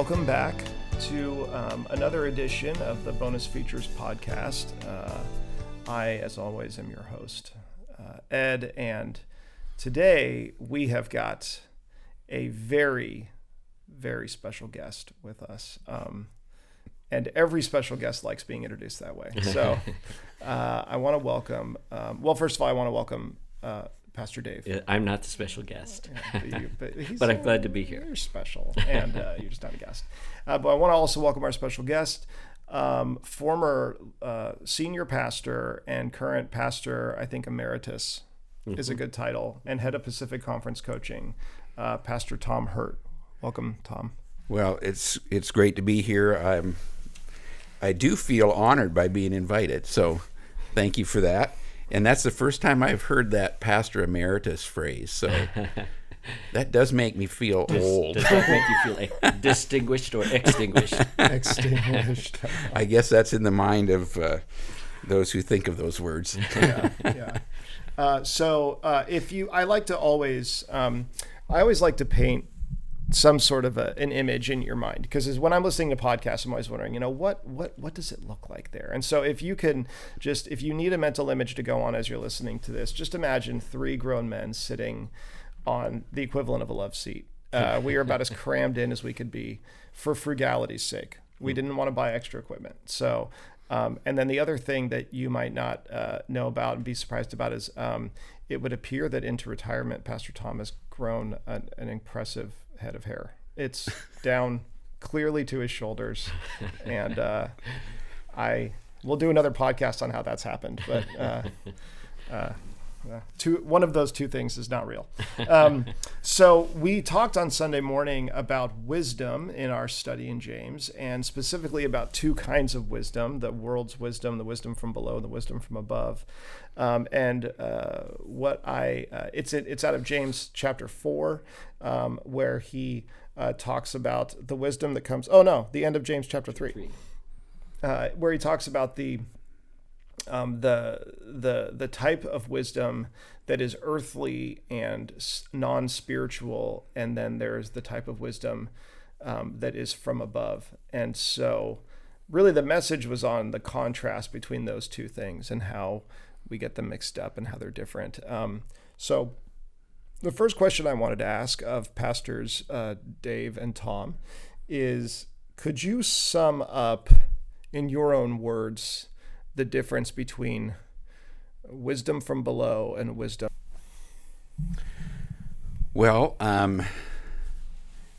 welcome back to um, another edition of the Bonus Features podcast. Uh, I, as always, am your host, uh, Ed, and today we have got a very, very special guest with us. Um, and every special guest likes being introduced that way. So uh, I want to welcome, um, well, first of all, I want to welcome uh, Pastor Dave. I'm not the special guest, but, you, but, but I'm glad to be here. You're special, and uh, you're just not a guest. Uh, but I want to also welcome our special guest, um, former uh, senior pastor and current pastor, I think emeritus mm-hmm. is a good title, and head of Pacific Conference coaching, uh, Pastor Tom Hurt. Welcome, Tom. Well, it's it's great to be here. I'm I do feel honored by being invited, so thank you for that. And that's the first time I've heard that pastor emeritus phrase. So that does make me feel does, old. Does that make you feel like distinguished or extinguished? extinguished. I guess that's in the mind of uh, those who think of those words. yeah, yeah. Uh, so uh, if you, I like to always, um, I always like to paint some sort of a, an image in your mind. Because when i'm listening to podcasts i'm always wondering you know what what what does it look like there? And so if you can just if you need a mental image to go on as you're listening to this just imagine three grown men sitting on the equivalent of a love seat. Uh, we are about as crammed in as we could be for frugality's sake. We didn't want to buy extra equipment. So um, and then the other thing that you might not uh, know about and be surprised about is um, it would appear that into retirement pastor tom has grown an, an impressive head of hair. It's down clearly to his shoulders, and uh, I will do another podcast on how that's happened. But uh, uh, two, one of those two things is not real. Um, so we talked on Sunday morning about wisdom in our study in James, and specifically about two kinds of wisdom: the world's wisdom, the wisdom from below, and the wisdom from above. Um, and uh, what I uh, it's it's out of James chapter four, um, where he uh, talks about the wisdom that comes. Oh no, the end of James chapter three, uh, where he talks about the um, the the the type of wisdom that is earthly and non spiritual, and then there's the type of wisdom um, that is from above. And so, really, the message was on the contrast between those two things and how we get them mixed up and how they're different. Um, so, the first question I wanted to ask of pastors uh, Dave and Tom is could you sum up in your own words the difference between wisdom from below and wisdom? Well, um,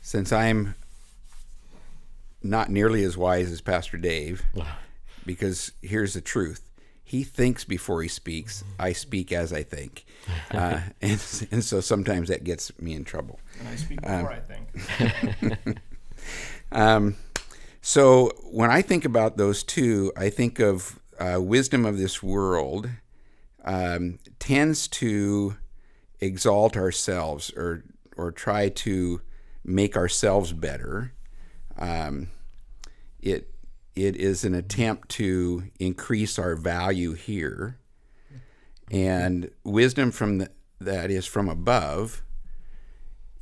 since I'm not nearly as wise as Pastor Dave, because here's the truth he thinks before he speaks. I speak as I think, uh, and and so sometimes that gets me in trouble. And I speak before um, I think. um, so when I think about those two, I think of uh, wisdom of this world um, tends to exalt ourselves or or try to make ourselves better. Um, it it is an attempt to increase our value here. And wisdom from the, that is from above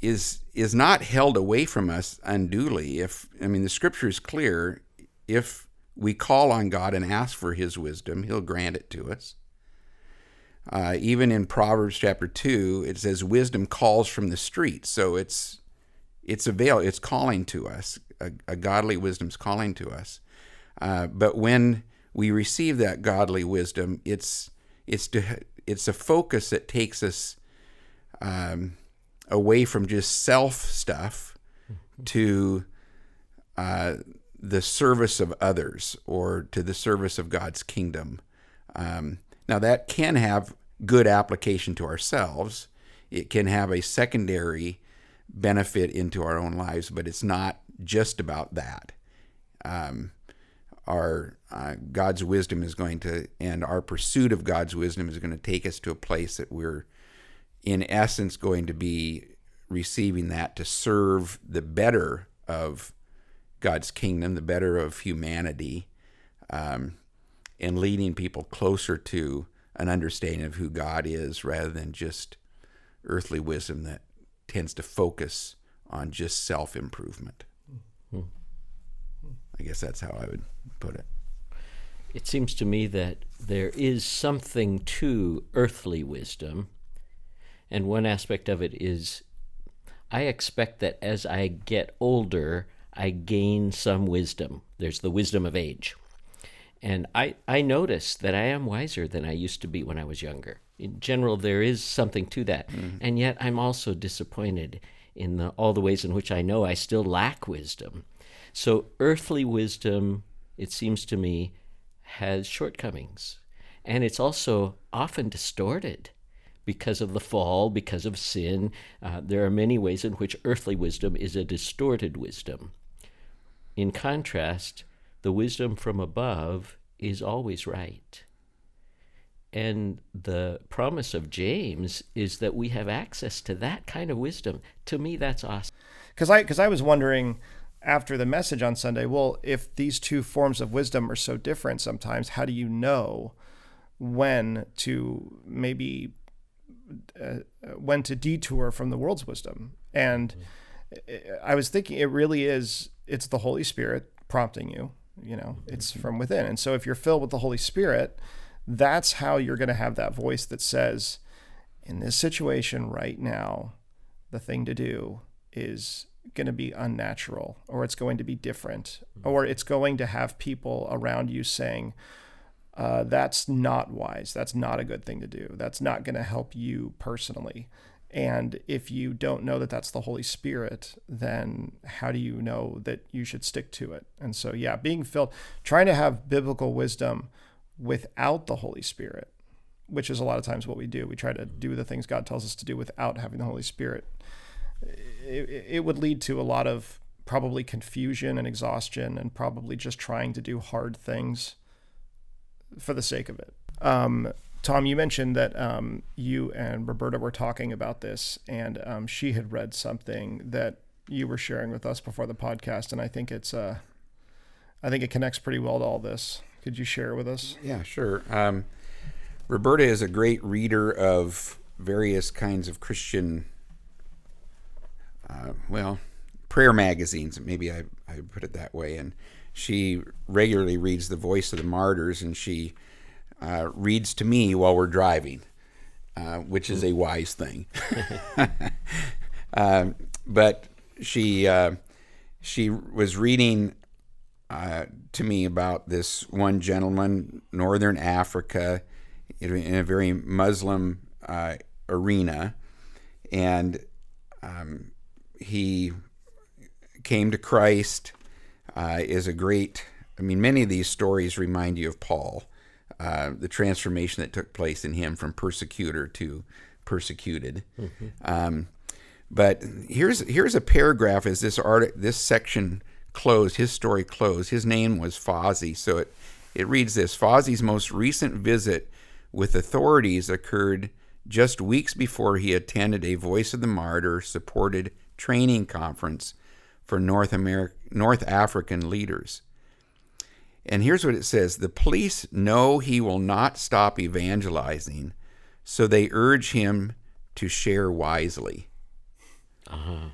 is is not held away from us unduly. If I mean the scripture is clear, if we call on God and ask for His wisdom, He'll grant it to us. Uh, even in Proverbs chapter two, it says wisdom calls from the street." So it's it's avail it's calling to us. A, a godly wisdom's calling to us. Uh, but when we receive that godly wisdom, it's it's to, it's a focus that takes us um, away from just self stuff to uh, the service of others or to the service of God's kingdom. Um, now that can have good application to ourselves. It can have a secondary benefit into our own lives, but it's not just about that. Um, our uh, God's wisdom is going to, and our pursuit of God's wisdom is going to take us to a place that we're, in essence, going to be receiving that to serve the better of God's kingdom, the better of humanity, um, and leading people closer to an understanding of who God is rather than just earthly wisdom that tends to focus on just self improvement. Mm-hmm. I guess that's how I would put it. It seems to me that there is something to earthly wisdom, and one aspect of it is I expect that as I get older, I gain some wisdom. There's the wisdom of age. And I, I notice that I am wiser than I used to be when I was younger. In general, there is something to that. And yet, I'm also disappointed in the, all the ways in which I know I still lack wisdom. So, earthly wisdom, it seems to me, has shortcomings. And it's also often distorted because of the fall, because of sin. Uh, there are many ways in which earthly wisdom is a distorted wisdom. In contrast, the wisdom from above is always right. And the promise of James is that we have access to that kind of wisdom. To me, that's awesome. Because I because I was wondering after the message on Sunday, well, if these two forms of wisdom are so different sometimes, how do you know when to maybe uh, when to detour from the world's wisdom? And I was thinking it really is it's the Holy Spirit prompting you. You know, it's from within. And so if you're filled with the Holy Spirit, that's how you're going to have that voice that says, in this situation right now, the thing to do is going to be unnatural or it's going to be different or it's going to have people around you saying, uh, that's not wise. That's not a good thing to do. That's not going to help you personally. And if you don't know that that's the Holy Spirit, then how do you know that you should stick to it? And so, yeah, being filled, trying to have biblical wisdom without the Holy Spirit, which is a lot of times what we do. We try to do the things God tells us to do without having the Holy Spirit. It, it would lead to a lot of probably confusion and exhaustion, and probably just trying to do hard things for the sake of it. Um, Tom, you mentioned that um, you and Roberta were talking about this, and um, she had read something that you were sharing with us before the podcast, and I think it's uh, I think it connects pretty well to all this. Could you share with us? Yeah, sure. Um, Roberta is a great reader of various kinds of Christian, uh, well, prayer magazines. Maybe I, I put it that way. And she regularly reads The Voice of the Martyrs, and she uh, reads to me while we're driving, uh, which is a wise thing. Um, but she uh, she was reading uh, to me about this one gentleman, Northern Africa, in a very Muslim uh, arena, and um, he came to Christ. Uh, is a great. I mean, many of these stories remind you of Paul, uh, the transformation that took place in him from persecutor to persecuted. Mm-hmm. Um, but here's here's a paragraph as this art this section closed, his story closed. His name was Fozzie, so it it reads this: Fozzie's most recent visit with authorities occurred just weeks before he attended a Voice of the Martyr supported training conference for North America, North African leaders. And here's what it says The police know he will not stop evangelizing, so they urge him to share wisely. Uh-huh.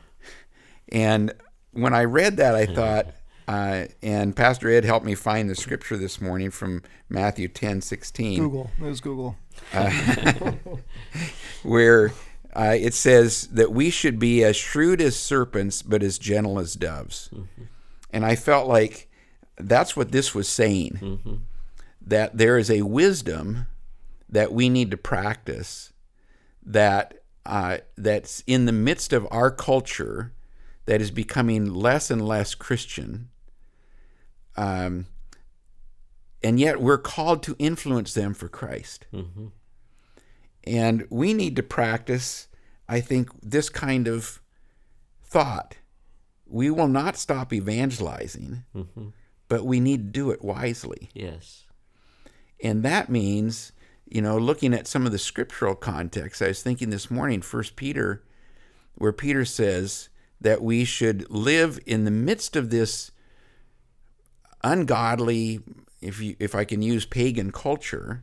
And when I read that, I thought, uh, and Pastor Ed helped me find the scripture this morning from Matthew 10 16. Google. It was Google. Uh, where uh, it says that we should be as shrewd as serpents, but as gentle as doves. Mm-hmm. And I felt like that's what this was saying mm-hmm. that there is a wisdom that we need to practice that uh, that's in the midst of our culture that is becoming less and less Christian. Um, and yet we're called to influence them for Christ. Mm-hmm. And we need to practice, I think, this kind of thought. We will not stop evangelizing, mm-hmm. But we need to do it wisely. Yes. And that means you know, looking at some of the scriptural context, I was thinking this morning, First Peter, where Peter says that we should live in the midst of this ungodly, if you, if I can use pagan culture,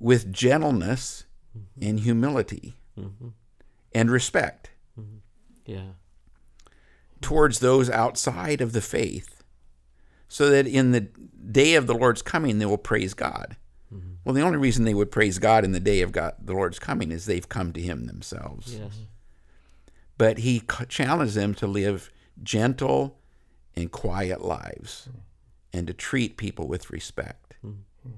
with gentleness mm-hmm. and humility mm-hmm. and respect. Mm-hmm. Yeah. Towards those outside of the faith. So that in the day of the Lord's coming they will praise God. Mm-hmm. Well, the only reason they would praise God in the day of God, the Lord's coming is they've come to Him themselves. Yes. But He challenged them to live gentle and quiet lives, and to treat people with respect. Mm-hmm.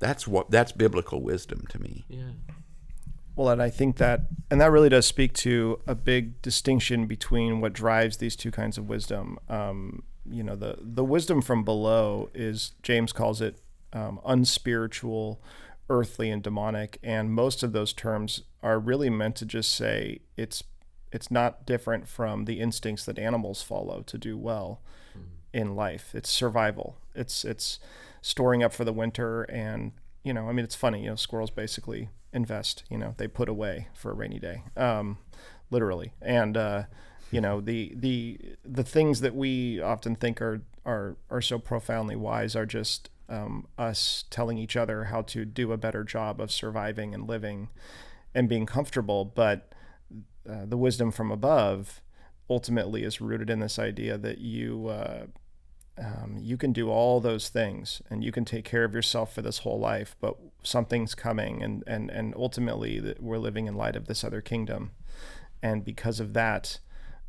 That's what that's biblical wisdom to me. Yeah. Well, and I think that, and that really does speak to a big distinction between what drives these two kinds of wisdom. Um, you know, the the wisdom from below is James calls it um, unspiritual, earthly, and demonic, and most of those terms are really meant to just say it's it's not different from the instincts that animals follow to do well mm-hmm. in life. It's survival. It's it's storing up for the winter, and you know, I mean, it's funny. You know, squirrels basically invest. You know, they put away for a rainy day, um, literally. And uh, you know, the the the things that we often think are are are so profoundly wise are just um, us telling each other how to do a better job of surviving and living and being comfortable. But uh, the wisdom from above ultimately is rooted in this idea that you. Uh, um, you can do all those things and you can take care of yourself for this whole life, but something's coming, and and and ultimately we're living in light of this other kingdom, and because of that,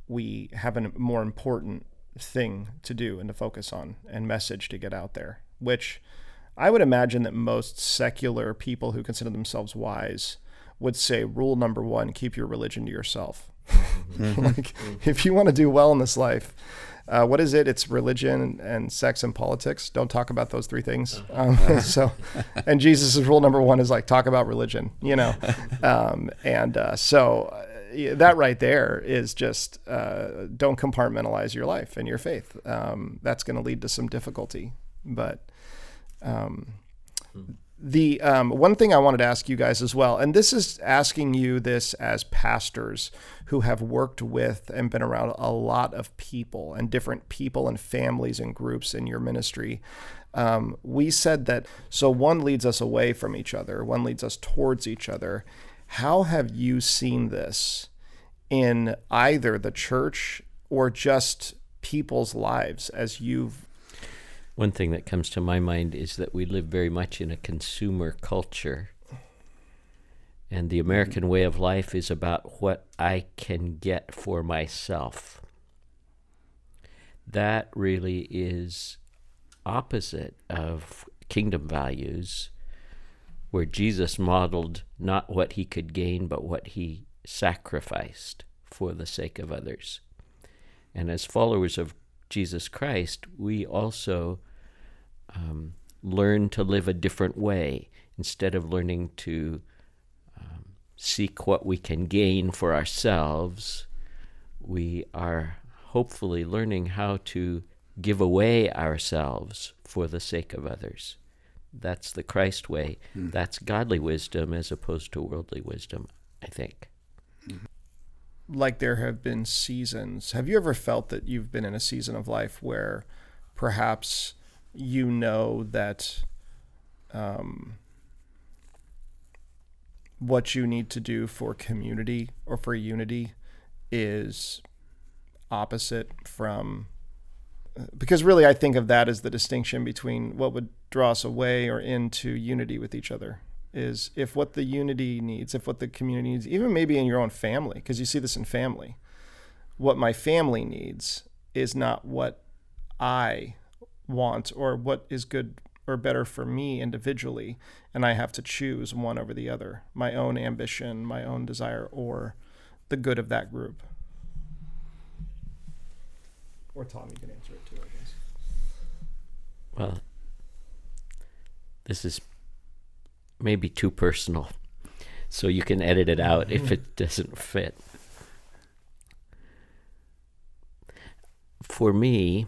we have a more important thing to do and to focus on and message to get out there, which I would imagine that most secular people who consider themselves wise would say rule number one keep your religion to yourself. Mm-hmm. like, if you want to do well in this life, uh, what is it? It's religion and sex and politics. Don't talk about those three things. Uh-huh. Um, so, and Jesus' rule number one is like talk about religion, you know, um, and uh, so that right there is just uh, don't compartmentalize your life and your faith. Um, that's going to lead to some difficulty, but. Um, the um, one thing I wanted to ask you guys as well, and this is asking you this as pastors who have worked with and been around a lot of people and different people and families and groups in your ministry. Um, we said that so one leads us away from each other, one leads us towards each other. How have you seen this in either the church or just people's lives as you've one thing that comes to my mind is that we live very much in a consumer culture. And the American way of life is about what I can get for myself. That really is opposite of kingdom values, where Jesus modeled not what he could gain, but what he sacrificed for the sake of others. And as followers of Jesus Christ, we also um, learn to live a different way instead of learning to um, seek what we can gain for ourselves. We are hopefully learning how to give away ourselves for the sake of others. That's the Christ way. Mm. That's godly wisdom as opposed to worldly wisdom, I think. Like there have been seasons. Have you ever felt that you've been in a season of life where perhaps you know that um, what you need to do for community or for unity is opposite from because really I think of that as the distinction between what would draw us away or into unity with each other is if what the unity needs, if what the community needs, even maybe in your own family, because you see this in family, what my family needs is not what I want or what is good or better for me individually and i have to choose one over the other my own ambition my own desire or the good of that group or tom you can answer it too i guess well this is maybe too personal so you can edit it out if it doesn't fit for me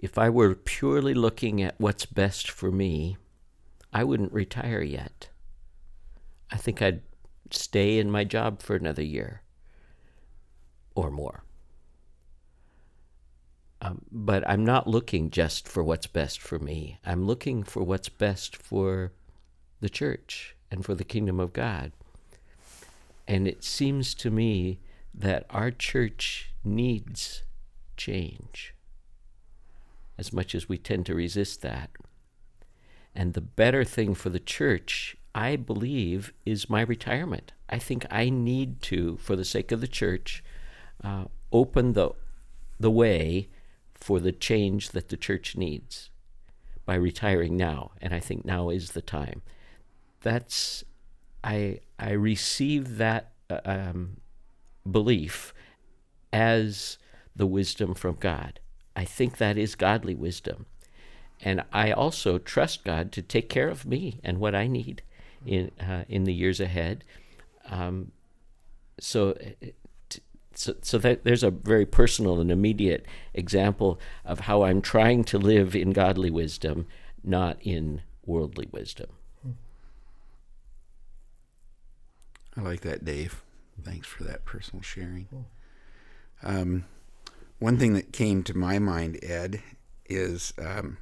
if I were purely looking at what's best for me, I wouldn't retire yet. I think I'd stay in my job for another year or more. Um, but I'm not looking just for what's best for me. I'm looking for what's best for the church and for the kingdom of God. And it seems to me that our church needs change as much as we tend to resist that. And the better thing for the church, I believe, is my retirement. I think I need to, for the sake of the church, uh, open the the way for the change that the church needs by retiring now. And I think now is the time. That's I I receive that uh, um, belief as the wisdom from God. I think that is godly wisdom. And I also trust God to take care of me and what I need in uh, in the years ahead. Um, so, so, so that there's a very personal and immediate example of how I'm trying to live in godly wisdom, not in worldly wisdom. I like that, Dave. Thanks for that personal sharing. Um, one thing that came to my mind, Ed, is, um,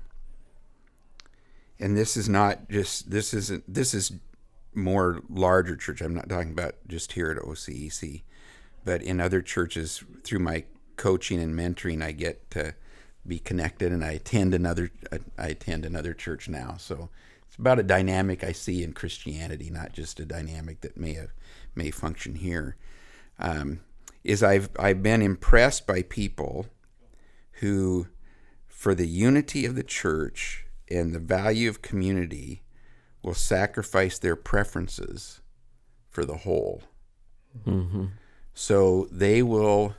and this is not just this isn't this is more larger church. I'm not talking about just here at OCEC, but in other churches through my coaching and mentoring, I get to be connected, and I attend another I attend another church now. So it's about a dynamic I see in Christianity, not just a dynamic that may have may function here. Um, is I've I've been impressed by people who, for the unity of the church and the value of community, will sacrifice their preferences for the whole. Mm-hmm. So they will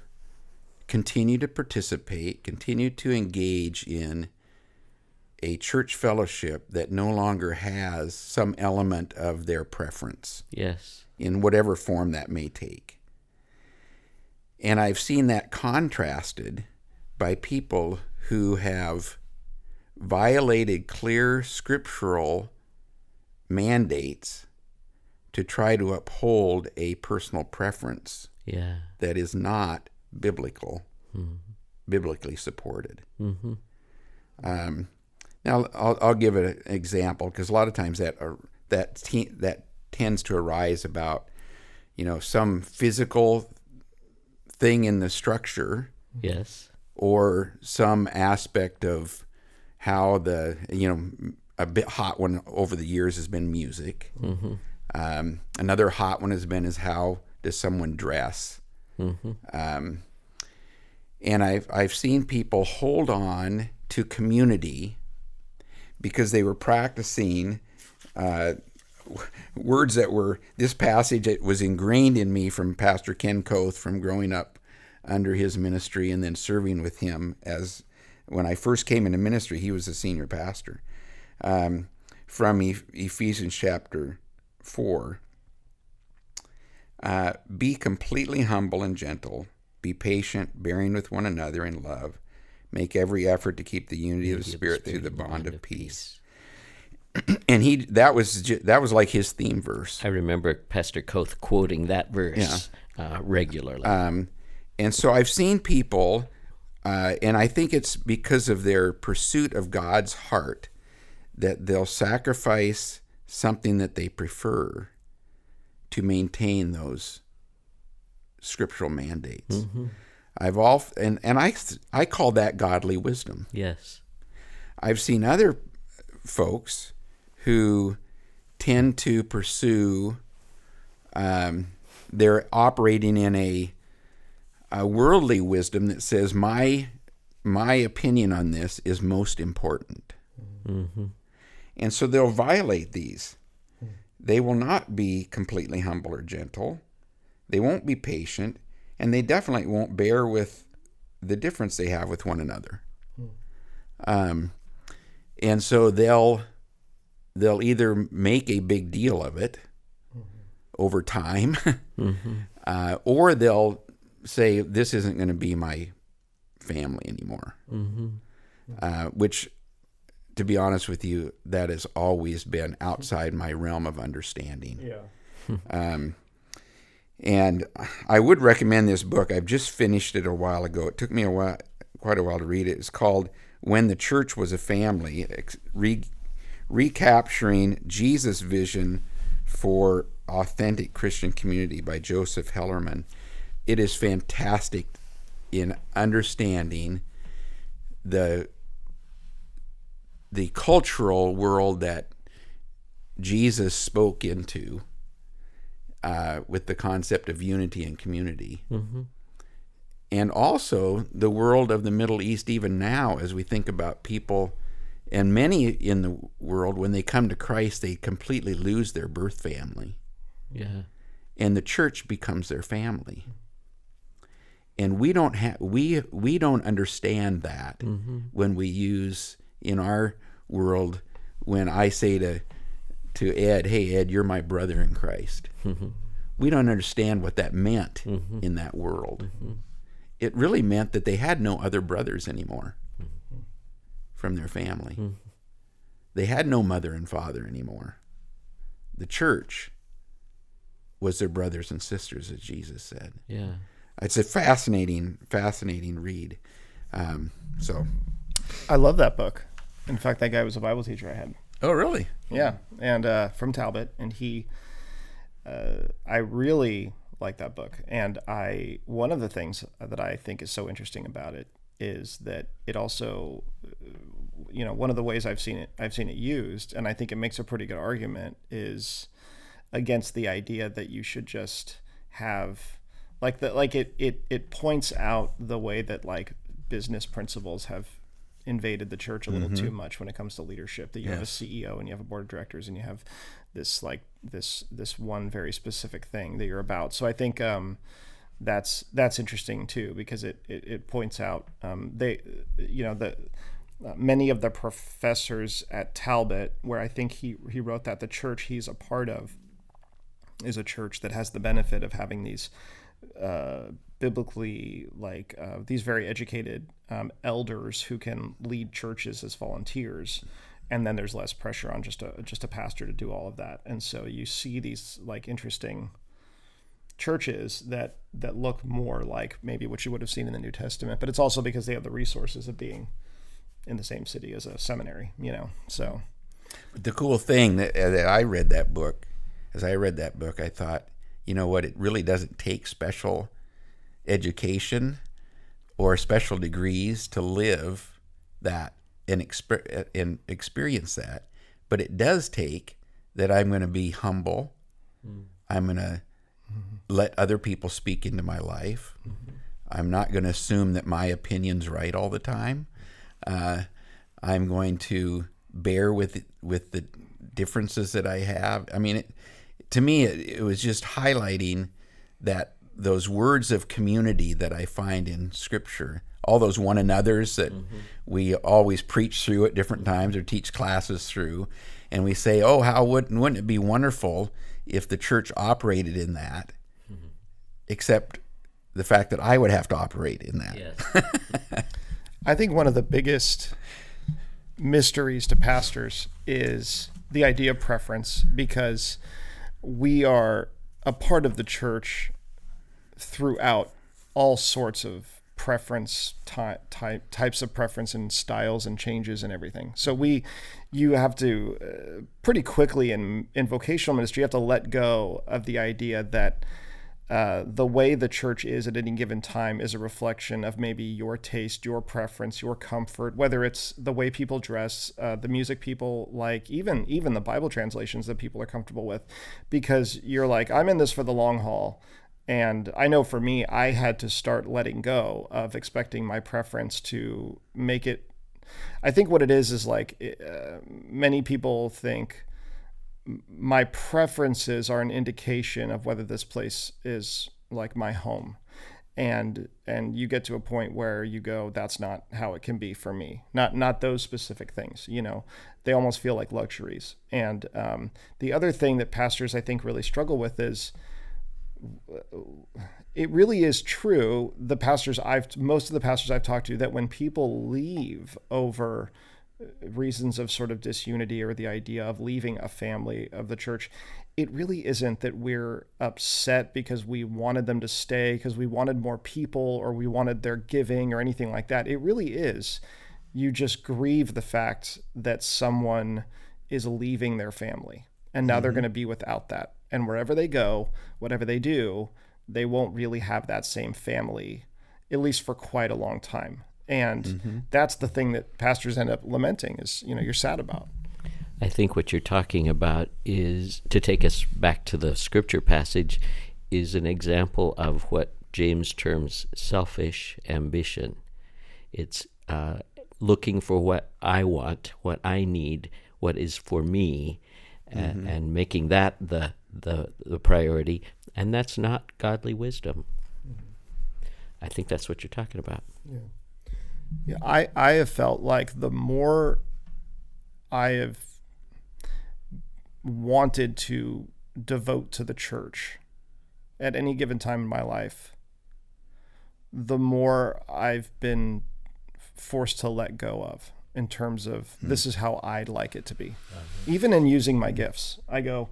continue to participate, continue to engage in a church fellowship that no longer has some element of their preference Yes. in whatever form that may take. And I've seen that contrasted by people who have violated clear scriptural mandates to try to uphold a personal preference Yeah. that is not biblical, biblically supported. Mm-hmm. Um, now, I'll, I'll give an example because a lot of times that that te- that tends to arise about you know some physical thing in the structure Yes. or some aspect of how the you know a bit hot one over the years has been music. Mm-hmm. Um, another hot one has been is how does someone dress. Mm-hmm. Um, and I've I've seen people hold on to community because they were practicing uh, words that were this passage that was ingrained in me from Pastor Ken Koth from growing up under his ministry and then serving with him as when I first came into ministry, he was a senior pastor. Um, from Ephesians chapter four. Uh, be completely humble and gentle. Be patient, bearing with one another in love. Make every effort to keep the unity, of the Spirit through the bond of peace. And he that was that was like his theme verse. I remember Pastor Koth quoting that verse uh, regularly. Um, and so I've seen people, uh, and I think it's because of their pursuit of God's heart that they'll sacrifice something that they prefer to maintain those scriptural mandates. I've all and and I I call that godly wisdom. yes. I've seen other folks who tend to pursue, um, they're operating in a, a worldly wisdom that says my my opinion on this is most important, Mm-hmm. and so they'll violate these. They will not be completely humble or gentle. They won't be patient, and they definitely won't bear with the difference they have with one another. Um, and so they'll they'll either make a big deal of it over time, uh, or they'll say this isn't going to be my family anymore. Mm-hmm. Uh, which, to be honest with you, that has always been outside my realm of understanding. Yeah. Um, and I would recommend this book. I've just finished it a while ago. It took me a while, quite a while to read it. It's called "When the Church Was a Family: Re- Recapturing Jesus' Vision for Authentic Christian Community" by Joseph Hellerman. It is fantastic in understanding the the cultural world that Jesus spoke into uh, with the concept of unity and community. And also the world of the Middle East, even now, as we think about people, and many in the world, when they come to Christ, they completely lose their birth family Yeah. and the church becomes their family. And we don't have we we don't understand that when we use in our world when I say to to Ed, "Hey Ed, you're my brother in Christ." Mm-hmm. we don't understand what that meant mm-hmm. in that world. Mm-hmm. It really meant that they had no other brothers anymore from their family. They had no mother and father anymore. The church was their brothers and sisters, as Jesus said. Yeah. It's a fascinating, fascinating read. Um, so, I love that book. In fact, that guy was a Bible teacher I had. oh really? Yeah, and uh, from Talbot, and he, uh, I really like that book. And I, one of the things that I think is so interesting about it is that it also, uh, you know, one of the ways I've seen it, I've seen it used, and I think it makes a pretty good argument is against the idea that you should just have like the like it it it points out the way that like business principles have invaded the church a little too much when it comes to leadership that you have a CEO and you have a board of directors and you have this like this this one very specific thing that you're about. So I think um that's that's interesting too because it it, it points out um they you know the uh, many of the professors at Talbot where I think he he wrote that the church he's a part of is a church that has the benefit of having these uh, biblically like uh, these very educated um, elders who can lead churches as volunteers and then there's less pressure on just a just a pastor to do all of that and so you see these like interesting churches that that look more like maybe what you would have seen in the New Testament but it's also because they have the resources of being in the same city as a seminary you know so But the cool thing that, uh, that I read that book, as I read that book, I thought, you know what? It really doesn't take special education or special degrees to live that and, exper- and experience that. But it does take that I'm going to be humble. I'm going to let other people speak into my life. I'm not going to assume that my opinion's right all the time. Uh, I'm going to bear with with the differences that I have. I mean, it, to me, it, it was just highlighting that those words of community that I find in Scripture, all those one another's that mm-hmm. we always preach through at different mm-hmm. times or teach classes through, and we say, "Oh, how wouldn't wouldn't it be wonderful if the church operated in that?" Mm-hmm. Except the fact that I would have to operate in that. Yes. I think one of the biggest mysteries to pastors is the idea of preference because we are a part of the church throughout all sorts of preference ty- type types of preference and styles and changes and everything. So we you have to uh, pretty quickly in in vocational ministry you have to let go of the idea that uh, the way the church is at any given time is a reflection of maybe your taste, your preference, your comfort, whether it's the way people dress, uh, the music people like, even even the Bible translations that people are comfortable with, because you're like, I'm in this for the long haul. And I know for me, I had to start letting go of expecting my preference to make it. I think what it is is like uh, many people think my preferences are an indication of whether this place is like my home. And and you get to a point where you go that's not how it can be for me. Not not those specific things you know? They almost feel like luxuries. And um, the other thing that pastors i think really struggle with is it really is true the pastors i've most of the pastors i've talked to that when people leave over reasons of sort of disunity or the idea of leaving a family of the church, it really isn't that we're upset because we wanted them to stay, because we wanted more people or we wanted their giving or anything like that. It really is. You just grieve the fact that someone is leaving their family and now they're going to be without that. And wherever they go, whatever they do, they won't really have that same family, at least for quite a long time and that's the thing that pastors end up lamenting is you know you're sad about. I think what you're talking about is to take us back to the scripture passage is an example of what James terms selfish ambition. It's uh, looking for what I want, what I need, what is for me, a- mm-hmm. and making that the, the the priority. And that's not godly wisdom. Mm-hmm. I think that's what you're talking about. Yeah, I I have felt like the more I have wanted to devote to the church at any given time in my life, the more I've been forced to let go of in terms of hmm. this is how I'd like it to be. Uh-huh. Even in using my gifts, I go,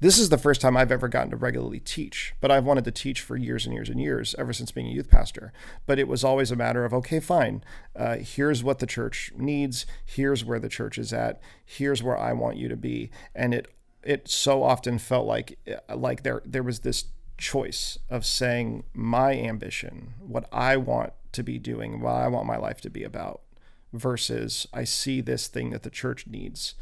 this is the first time I've ever gotten to regularly teach, but I've wanted to teach for years and years and years, ever since being a youth pastor. But it was always a matter of, okay, fine, uh, here's what the church needs, here's where the church is at, here's where I want you to be, and it it so often felt like uh, like there there was this choice of saying my ambition, what I want to be doing, what I want my life to be about, versus I see this thing that the church needs,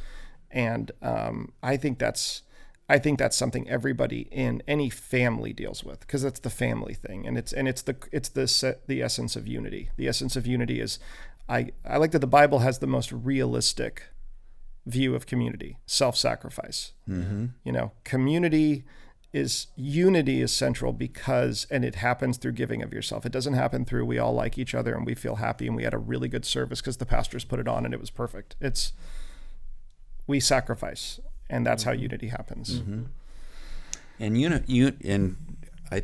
and um, I think that's I think that's something everybody in any family deals with because that's the family thing, and it's and it's the it's the the essence of unity. The essence of unity is, I I like that the Bible has the most realistic view of community, self-sacrifice. Mm-hmm. You know, community is unity is central because and it happens through giving of yourself. It doesn't happen through we all like each other and we feel happy and we had a really good service because the pastors put it on and it was perfect. It's we sacrifice and that's how mm-hmm. unity happens. Mm-hmm. And uni- un- and I,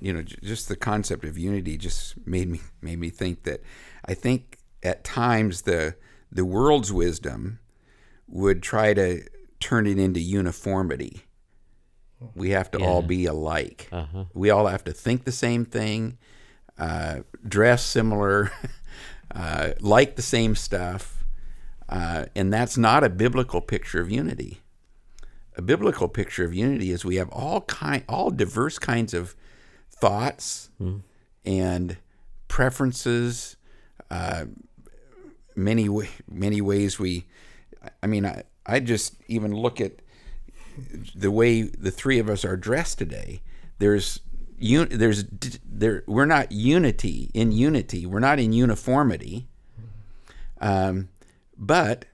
you know, just the concept of unity just made me made me think that I think at times the the world's wisdom would try to turn it into uniformity. We have to all be alike. We all have to think the same thing, uh, dress similar, uh, like the same stuff, uh, and that's not a biblical picture of unity. A biblical picture of unity is we have all kind all diverse kinds of thoughts and preferences uh, many many ways we i mean I, I just even look at the way the three of us are dressed today there's un, there's d- there we're not unity in unity we're not in uniformity um, but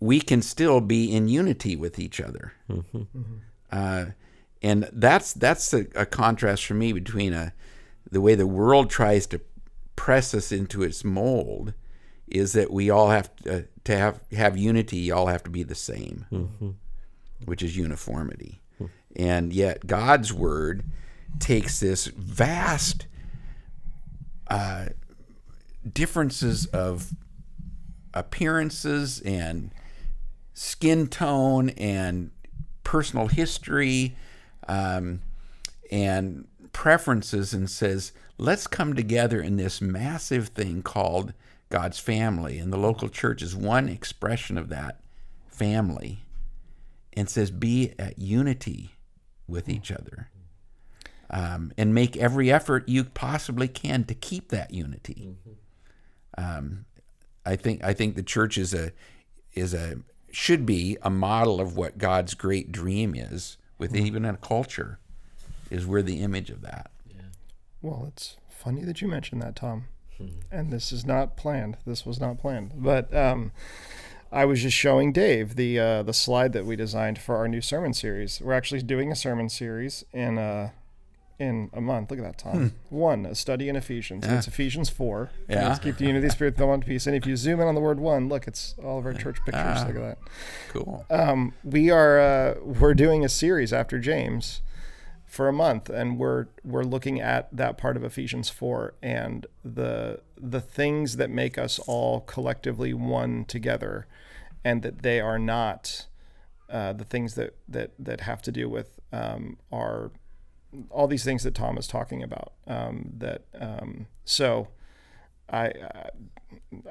we can still be in unity with each other. Uh, and that's that's a, a contrast for me between a the way the world tries to press us into its mold is that we all have to, to have have unity. You all have to be the same, which is uniformity. And yet God's word takes this vast uh, differences of appearances and skin tone and personal history um, and preferences and says, let's come together in this massive thing called God's family. And the local church is one expression of that family and says, be at unity with each other. Um, and make every effort you possibly can to keep that unity. Um, I think I think the church is a is a should be a model of what God's great dream is with even a culture is we're the image of that. Well, it's funny that you mentioned that, Tom. And this is not planned. This was not planned. But um, I was just showing Dave the uh, the slide that we designed for our new sermon series. We're actually doing a sermon series in uh, in a month. Look at that, Tom. One, a study in Ephesians. It's Ephesians four. Yeah. Let's keep the unity of the spirit, the one peace. And if you zoom in on the word one, look, it's all of our church pictures. Look at that Cool. um, we are uh, we're doing a series after James for a month, and we're we're looking at that part of Ephesians four and the the things that make us all collectively one together, and that they are not uh, the things that that that have to do with um, our all these things that Tom is talking about. Um, that um, so I I-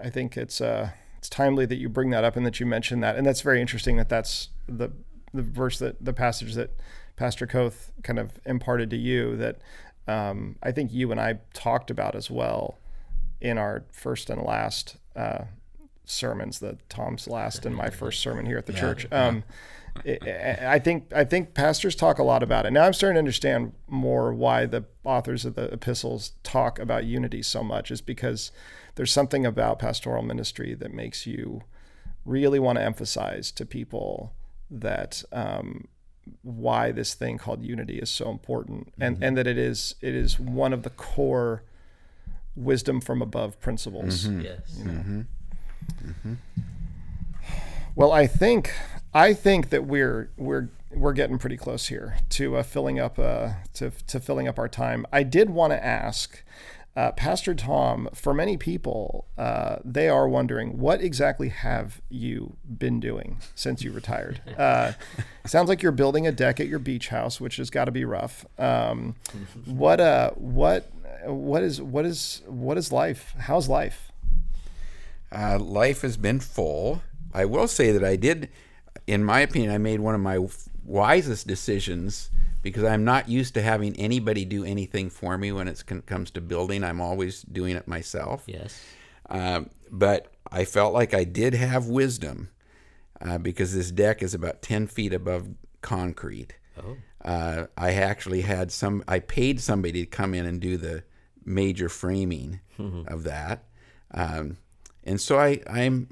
I think it's uh it's timely that you bring that up and that you mention that, and that's very interesting that that's the the verse that the passage that Pastor Koth kind of imparted to you that um, I think you and I talked about as well in our first and last uh, sermons, the Tom's last and my first sermon here at the church. Um, I I think I think pastors talk a lot about it. Now I'm starting to understand more why the authors of the epistles talk about unity so much is because there's something about pastoral ministry that makes you really want to emphasize to people that um, why this thing called unity is so important and and that it is it is one of the core wisdom from above principles. Yes. Well, I think I think that we're we're we're getting pretty close here to uh, filling up uh, to to filling up our time. I did want to ask. Uh, Pastor Tom, for many people, uh, they are wondering what exactly have you been doing since you retired? Uh, sounds like you're building a deck at your beach house, which has got to be rough. Um, what uh, what what is what is what is life? How's life? Uh, life has been full. I will say that I did, in my opinion, I made one of my wisest decisions because I'm not used to having anybody do anything for me when it comes to building. I'm always doing it myself. Yes. Um, but I felt like I did have wisdom uh, because this deck is about 10 feet above concrete. Oh. Uh, I actually had some, I paid somebody to come in and do the major framing of that. Um, and so I, I'm,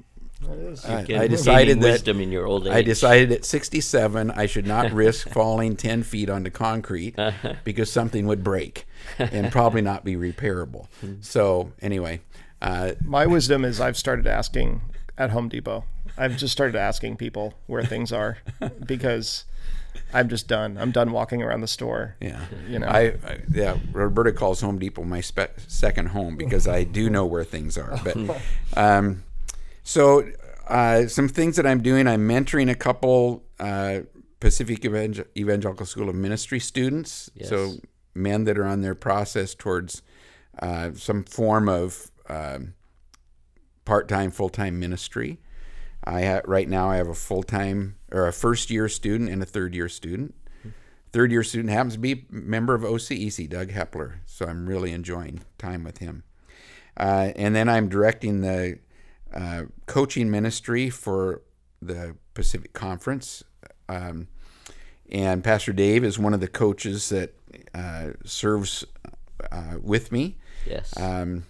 I, I decided that wisdom in your old age. I decided at 67 I should not risk falling 10 feet onto concrete because something would break and probably not be repairable. So anyway, uh, My wisdom is I've started asking at Home Depot. I've just started asking people where things are because I'm just done. I'm done walking around the store. yeah, You know. I, I yeah. Roberta calls Home Depot my spe- second home because I do know where things are. But um, so uh, some things that I'm doing, I'm mentoring a couple uh, Pacific Evangel- Evangelical School of Ministry students. So men that are on their process towards uh, some form of um, part-time, full-time ministry. I ha- right now I have a full-time or a first-year student and a third-year student. Third-year student happens to be a member of OCEC, Doug Hepler. So I'm really enjoying time with him. Uh, and then I'm directing the uh, coaching ministry for the Pacific Conference. Um, and Pastor Dave is one of the coaches that uh, serves uh, with me. Yes. Um,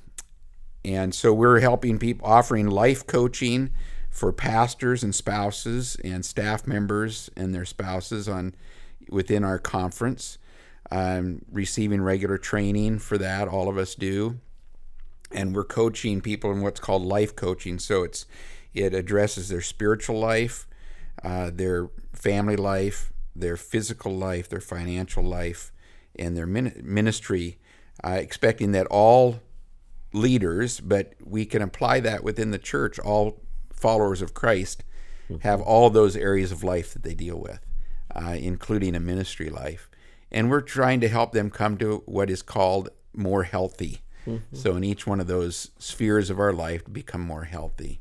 and so we're helping people, offering life coaching for pastors and spouses and staff members and their spouses on within our conference. Um, receiving regular training for that, all of us do, and we're coaching people in what's called life coaching. So it's it addresses their spiritual life, uh, their family life, their physical life, their financial life, and their min- ministry. Uh, expecting that all leaders, but we can apply that within the church. All followers of Christ have all those areas of life that they deal with, uh, including a ministry life. And we're trying to help them come to what is called more healthy. So, in each one of those spheres of our life, to become more healthy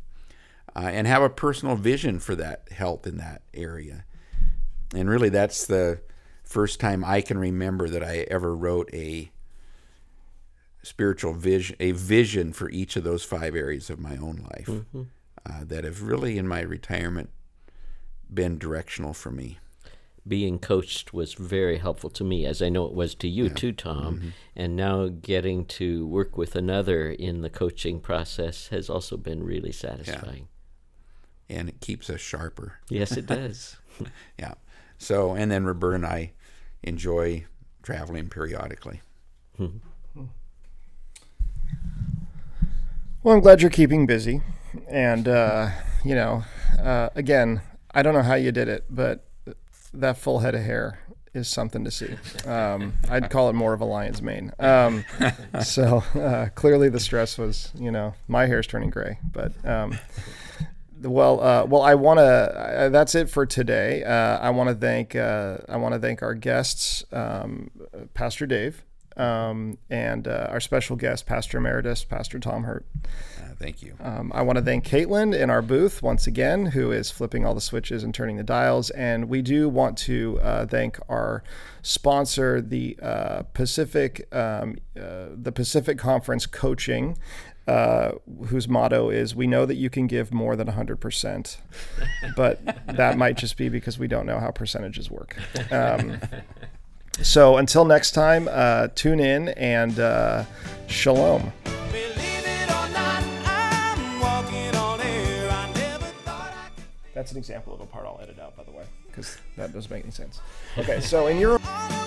uh, and have a personal vision for that health in that area. And really, that's the first time I can remember that I ever wrote a spiritual vision, a vision for each of those five areas of my own life uh, that have really, in my retirement, been directional for me. Being coached was very helpful to me, as I know it was to you too, Tom. Mm-hmm. And now getting to work with another in the coaching process has also been really satisfying. And it keeps us sharper. Yes, it does. Yeah. So, and then Roberta and I enjoy traveling periodically. Well, I'm glad you're keeping busy. And, uh, you know, uh, again, I don't know how you did it, but that full head of hair is something to see. Um, I'd call it more of a lion's mane. Um, so uh, clearly the stress was, you know, my hair's turning gray. But, um, well, uh, well, I want to. Uh, that's it for today. Uh, I want to thank. Uh, I want to thank our guests, um, Pastor Dave, um, and uh, our special guest, Pastor Emeritus, Pastor Tom Hurt. Thank you. Um, I want to thank Caitlin in our booth once again, who is flipping all the switches and turning the dials. And we do want to uh, thank our sponsor, the uh, Pacific, um, uh, the Pacific Conference Coaching. Uh, whose motto is "We know that you can give more than 100%," but that might just be because we don't know how percentages work. Um, so until next time, uh, tune in and uh, shalom. That's an example of a part I'll edit out, by the way, because that doesn't make any sense. Okay, so in your All